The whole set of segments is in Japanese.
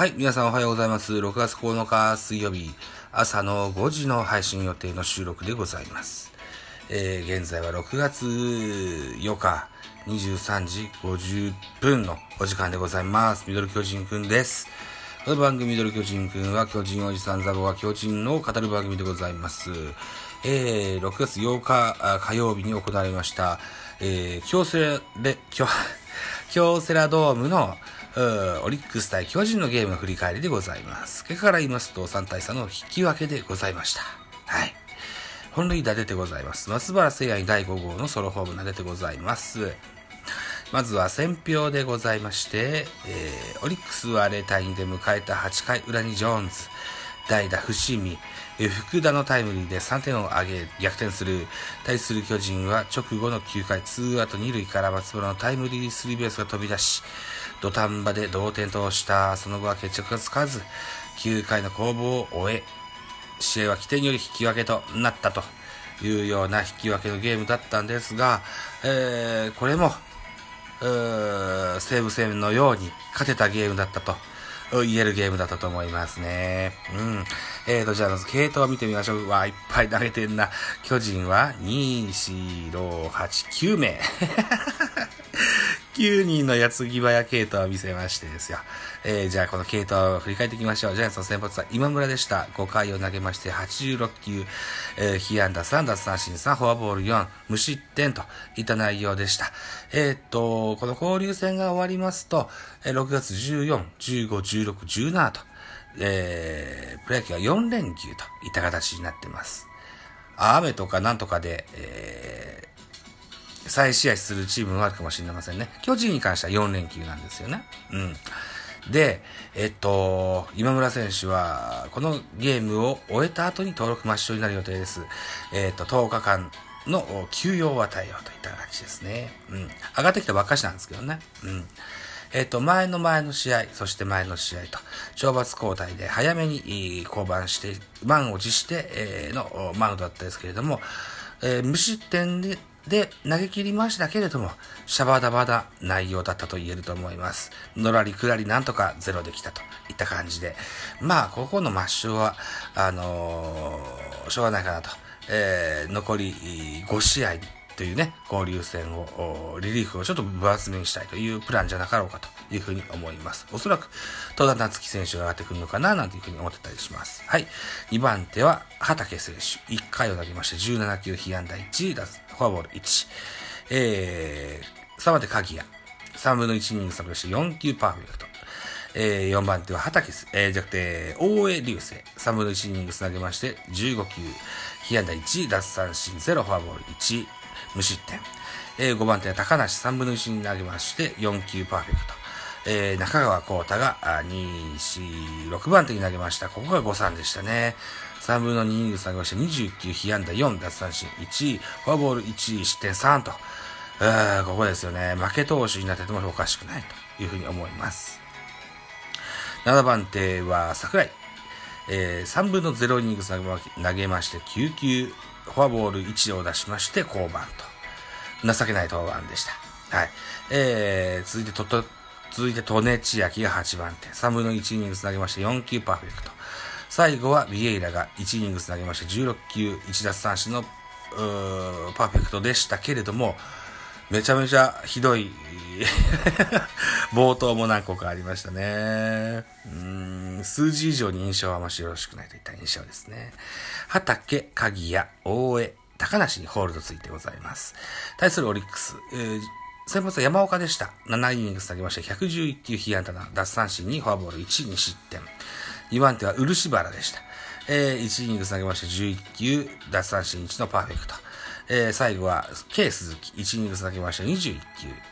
はい、皆さんおはようございます。6月9日水曜日、朝の5時の配信予定の収録でございます。えー、現在は6月8日、23時50分のお時間でございます。ミドル巨人くんです。この番組ミドル巨人くんは巨人おじさんザボが巨人を語る番組でございます。えー、6月8日あ火曜日に行われました、えー、京セラで、京、京セラドームのオリックス対巨人のゲームの振り返りでございます。結果から言いますと3対3の引き分けでございました。はい。本塁打出てございます。松原聖也に第5号のソロホームラン出てございます。まずは先票でございまして、えー、オリックスは0対2で迎えた8回裏にジョーンズ、代打伏見、福田のタイムリーで3点を挙げ逆転する。対する巨人は直後の9回ツーアウト2塁から松原のタイムリースリーベースが飛び出し、土壇場で同点とした。その後は決着がつかず、9回の攻防を終え、試合は起点により引き分けとなったというような引き分けのゲームだったんですが、えー、これも、西武戦のように勝てたゲームだったと言えるゲームだったと思いますね。うん。えーと、じゃあまず系統を見てみましょう。うわ、いっぱい投げてんな。巨人は2、4、6、8、9名。9人の矢継ぎ早系統を見せましてですよ。えー、じゃあこの系統を振り返っていきましょう。ジャイアンツの先発は今村でした。5回を投げまして86球、えー、被安打3奪三振3、フォアボール4、無失点といった内容でした。えー、っと、この交流戦が終わりますと、え6月14、15、16、17と、えー、プロ野球は4連休といった形になってます。雨とかなんとかで、えー再試合するチームもあるかもしれませんね。巨人に関しては4連休なんですよね。うん。で、えっと、今村選手は、このゲームを終えた後に登録抹消になる予定です。えっと、10日間の休養を与えようといった感じですね。うん。上がってきたばっかしなんですけどね。うん。えっと、前の前の試合、そして前の試合と、懲罰交代で早めに降板して、満を持して、えのマウンドだったですけれども、えー無失点で、で、投げ切りましたけれども、シャバダバダ内容だったと言えると思います。のらりくらりなんとかゼロできたといった感じで。まあ、ここの抹消は、あのーしょうがないかなと。えー残り5試合というね、交流戦を、リリーフをちょっと分厚めにしたいというプランじゃなかろうかというふうに思います。おそらく、戸田夏樹選手が上がってくるのかな、なんていうふうに思ってたりします。はい。2番手は、畑選手。1回を投げまして、17球被安打1、打フォアボール1。えー、3番手、鍵谷。3分の1イニングサブして4球パーフェクト。えー、4番手は畑す、えー、じゃなくて、大江流星。3分の1イニングス投げまして、15球、被安打1、奪三振0、フォアボール1、無失点。えー、5番手は高梨、3分の1に投げまして、4球パーフェクト。えー、中川幸太が、2、4、6番手に投げました。ここが5-3でしたね。3分の2イニングス投げまして、29、被安打4、奪三振1、フォアボール1、失点3と。えーここですよね。負け投手になっててもおかしくないというふうに思います。7番手は桜井。えー3分の0イニングス投げまして、9球、フォアボール1を出しまして、降板と。情けない登板でした。はい。えー、続いて、と、と、続いて、トネチアキが8番手。3分の1イニングス投げまして、4球パーフェクト。最後は、ビエイラが1イニングス投げまして、16球、1奪三振の、ーパーフェクトでしたけれども、めちゃめちゃひどい 冒頭も何個かありましたね。うん数字以上に印象はあましよろしくないといった印象ですね。畑、鍵谷、大江、高梨にホールドついてございます。対するオリックス、えー先発は山岡でした。7イニングス投げまして、111球被安打な、奪三振にフォアボール1、2失点。2番手は漆原でした。えー1イニング投げまして、11球、奪三振1のパーフェクト。えー最後は、K 鈴木、1イニング投げまして、21球、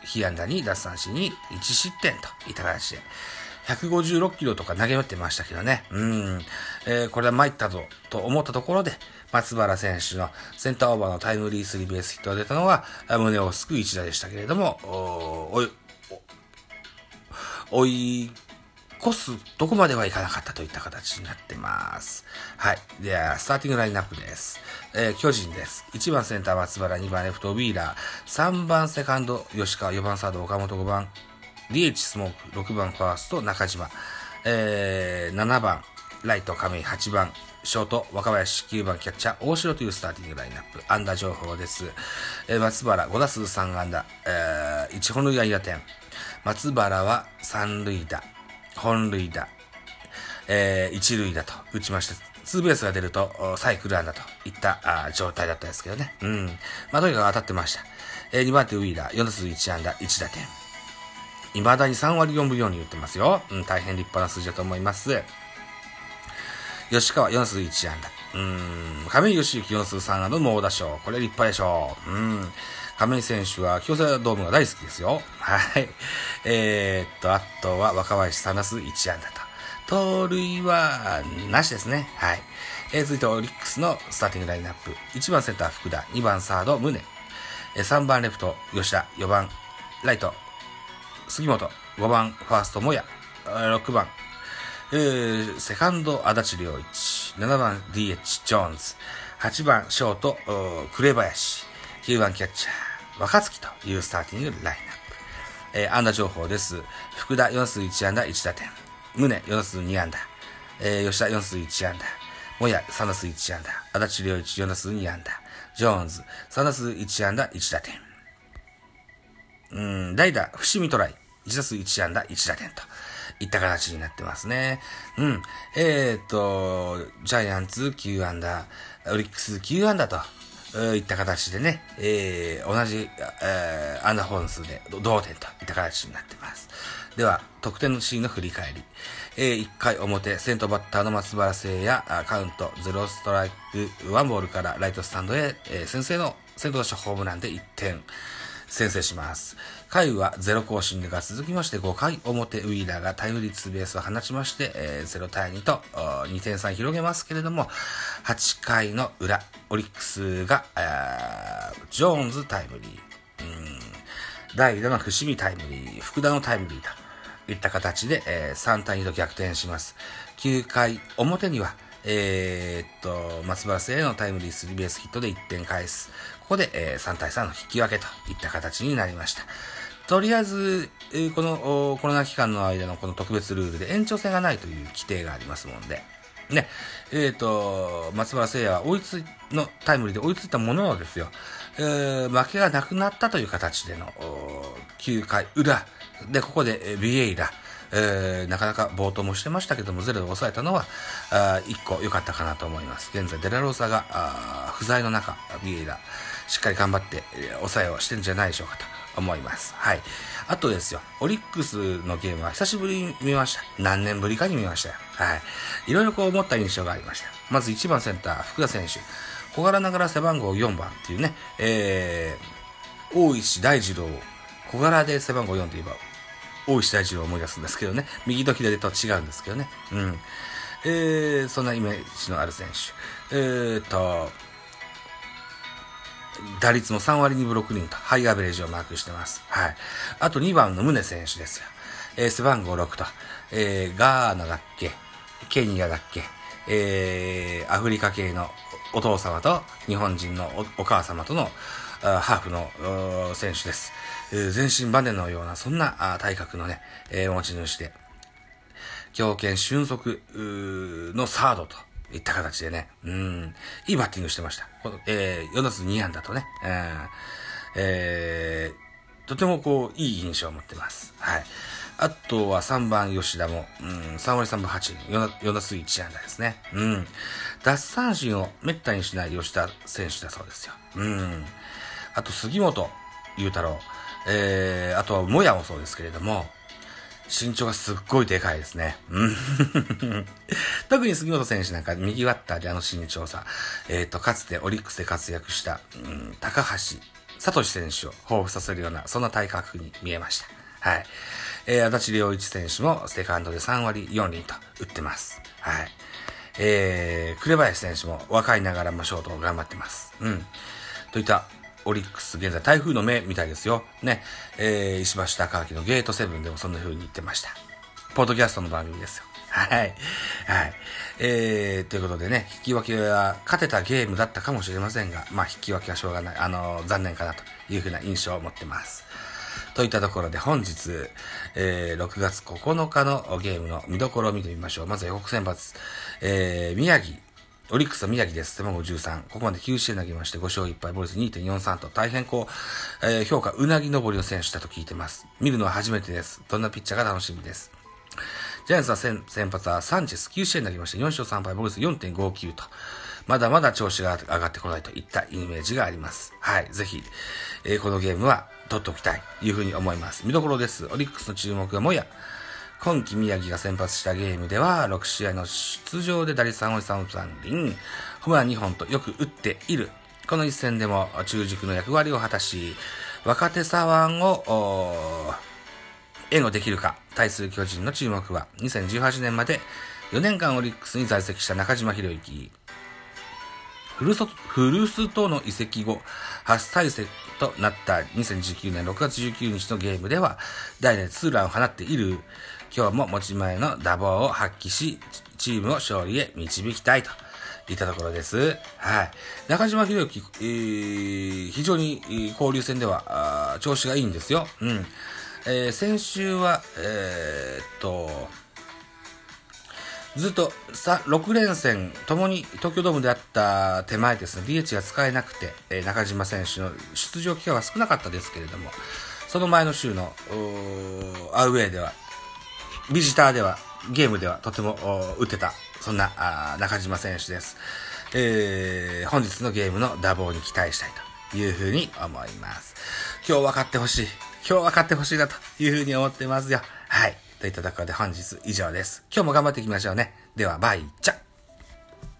被安打に奪三振に1失点といった形で、156キロとか投げ寄ってましたけどね。うん。えーこれは参ったぞ、と思ったところで、松原選手のセンターオーバーのタイムリースリーベースヒットが出たのは、胸を救う一打でしたけれども、おおい、追い越すとこまではいかなかったといった形になってます。はい。では、スターティングラインナップです。えー巨人です。1番センター松原、2番レフトウィーラー、3番セカンド吉川、4番サード岡本、5番 DH スモーク、6番ファースト中島、えー、7番、ライト亀井8番、ショート若林9番キャッチャー大城というスターティングラインナップ。安打情報です。えー、松原5打数3安打、えー、1本塁打2打点。松原は3塁打、本塁打、えー、1塁打と打ちました。ツーベースが出るとサイクル安打といったあ状態だったんですけどね。うん。まあ、とにかく当たってました。えー、2番手ウィーラー、4打数1安打、1打点。未だに3割4分4に打ってますよ。うん、大変立派な数字だと思います。吉川4数1安打。うん、亀井義行4数3安打の猛打賞。これ立派でしょう。うん。亀井選手は京セラドームが大好きですよ。はい。えー、っと、あとは若林3打数1安打と。盗塁はなしですね。はい。えー、続いてオリックスのスターティングラインナップ。1番センター福田、2番サード宗。えー、3番レフト吉田、4番ライト杉本、5番ファーストもや、6番えー、セカンド、足立良一。7番、DH、ジョーンズ。8番、ショート、紅林。9番、キャッチャー、若月というスターティングラインナップ。えー、安打情報です。福田4数1安打1打点。宗4数2安打。えー、吉田4数1安打。もや3打数1安打。足立良一4打数2安打。ジョーンズ3打数1安打1打点。うん、代打、伏見トライ。1打数1安打1打点と。いった形になってますね。うん。えー、っと、ジャイアンツ9アンダー、オリックス9アンダーと、いった形でね、えー、同じ、えー、アンダー本数で同点といった形になってます。では、得点のシーンの振り返り。えー、1回表、先頭バッターの松原聖也、カウント0ストライク1ボールからライトスタンドへ、えー、先制の先頭打者ホームランで1点。先制します。回はゼロ更新が続きまして5回表ウィーラーがタイムリーツーベースを放ちまして、えー、0対2と2点差広げますけれども、8回の裏、オリックスが、ジョーンズタイムリー、うん代打の伏見タイムリー、福田のタイムリーといった形で、えー、3対2と逆転します。9回表には、えー、っと、松原聖のタイムリースリーベースヒットで1点返す。ここで、えー、3対3の引き分けといった形になりました。とりあえず、えー、このコロナ期間の間のこの特別ルールで延長戦がないという規定がありますもんで、ね、えっ、ー、と、松原聖也は追いついのタイムリーで追いついたもののですよ、えー、負けがなくなったという形での9回裏、で、ここでビエイラ、えー、なかなか冒頭もしてましたけども、ゼロで抑えたのは、あ1個良かったかなと思います。現在、デラローサがあ不在の中、ビエイラ、しっかり頑張って、えー、抑えをしてるんじゃないでしょうかと。思います。はい。あとですよ、オリックスのゲームは久しぶりに見ました。何年ぶりかに見ましたよ。はい。いろいろこう思った印象がありました。まず1番センター、福田選手。小柄ながら背番号4番っていうね、えー、大石大二郎、小柄で背番号4といえば、大石大二郎を思い出すんですけどね、右と左と違うんですけどね。うん。えー、そんなイメージのある選手。えーと、打率も3割2分6厘とハイアベレージをマークしてます。はい。あと2番の宗選手ですよ。えー、背番号6と、えー、ガーナだっけ？ケニアだっけ？えー、アフリカ系のお父様と日本人のお母様とのハーフの選手です。全身バネのような、そんな体格のね、えー、持ち主で、強肩俊足のサードといった形でね、うん、いいバッティングしてました。このえー、4打数2安打とね、えー、とてもこう、いい印象を持ってます。はい。あとは3番吉田も、うん、3割3分8、4, 4打数1安打ですね。うん。奪三振を滅多にしない吉田選手だそうですよ。うん。あと杉本裕太郎、えー、あとはもやもそうですけれども、身長がすっごいでかいですね。特に杉本選手なんか右バッターであの身長差。えっ、ー、と、かつてオリックスで活躍した、うん、高橋聡選手を彷彿させるような、そんな体格に見えました。はい。えー、足立良一選手もセカンドで3割4厘と打ってます。はい。えー、紅林選手も若いながらもショートを頑張ってます。うん。といったオリックス、現在台風の目みたいですよ。ね。えー、石橋貴明のゲートセブンでもそんな風に言ってました。ポッドキャストの番組ですよ。はい。はい。えー、ということでね、引き分けは勝てたゲームだったかもしれませんが、まあ引き分けはしょうがない、あのー、残念かなというふうな印象を持ってます。といったところで本日、えー、6月9日のゲームの見どころを見てみましょう。まず予告先発、えー、宮城、オリックスの宮城です。背番号13。ここまで9試合投げまして5勝1敗、ボルス2.43と大変こう、えー、評価うなぎ登りの選手だと聞いてます。見るのは初めてです。どんなピッチャーが楽しみです。ジャイアンツは先先発はサンチェス9試合投げまして4勝3敗、ボルス4.59と。まだまだ調子が上がってこないといったイメージがあります。はい。ぜひ、えー、このゲームは取っておきたい、というふうに思います。見どころです。オリックスの注目はもや、今季宮城が先発したゲームでは、6試合の出場で打率3割3分3厘、ホームラン2本とよく打っている。この一戦でも中軸の役割を果たし、若手左腕を、援護できるか。対する巨人の注目は、2018年まで4年間オリックスに在籍した中島博之。フルスとの移籍後、初対戦となった2019年6月19日のゲームでは、代打でツーランを放っている、今日も持ち前の打棒を発揮し、チームを勝利へ導きたいといったところです。はい。中島博之、えー、非常に交流戦では調子がいいんですよ。うん。えー、先週は、えー、っと、ずっとさ6連戦ともに東京ドームであった手前ですね、DH が使えなくて、えー、中島選手の出場機会は少なかったですけれども、その前の週のアウェーでは、ビジターでは、ゲームではとても打てた、そんな中島選手です。えー、本日のゲームの打棒に期待したいというふうに思います。今日分かってほしい。今日分かってほしいなというふうに思ってますよ。はい。といったところで本日以上です。今日も頑張っていきましょうね。では、バイチャ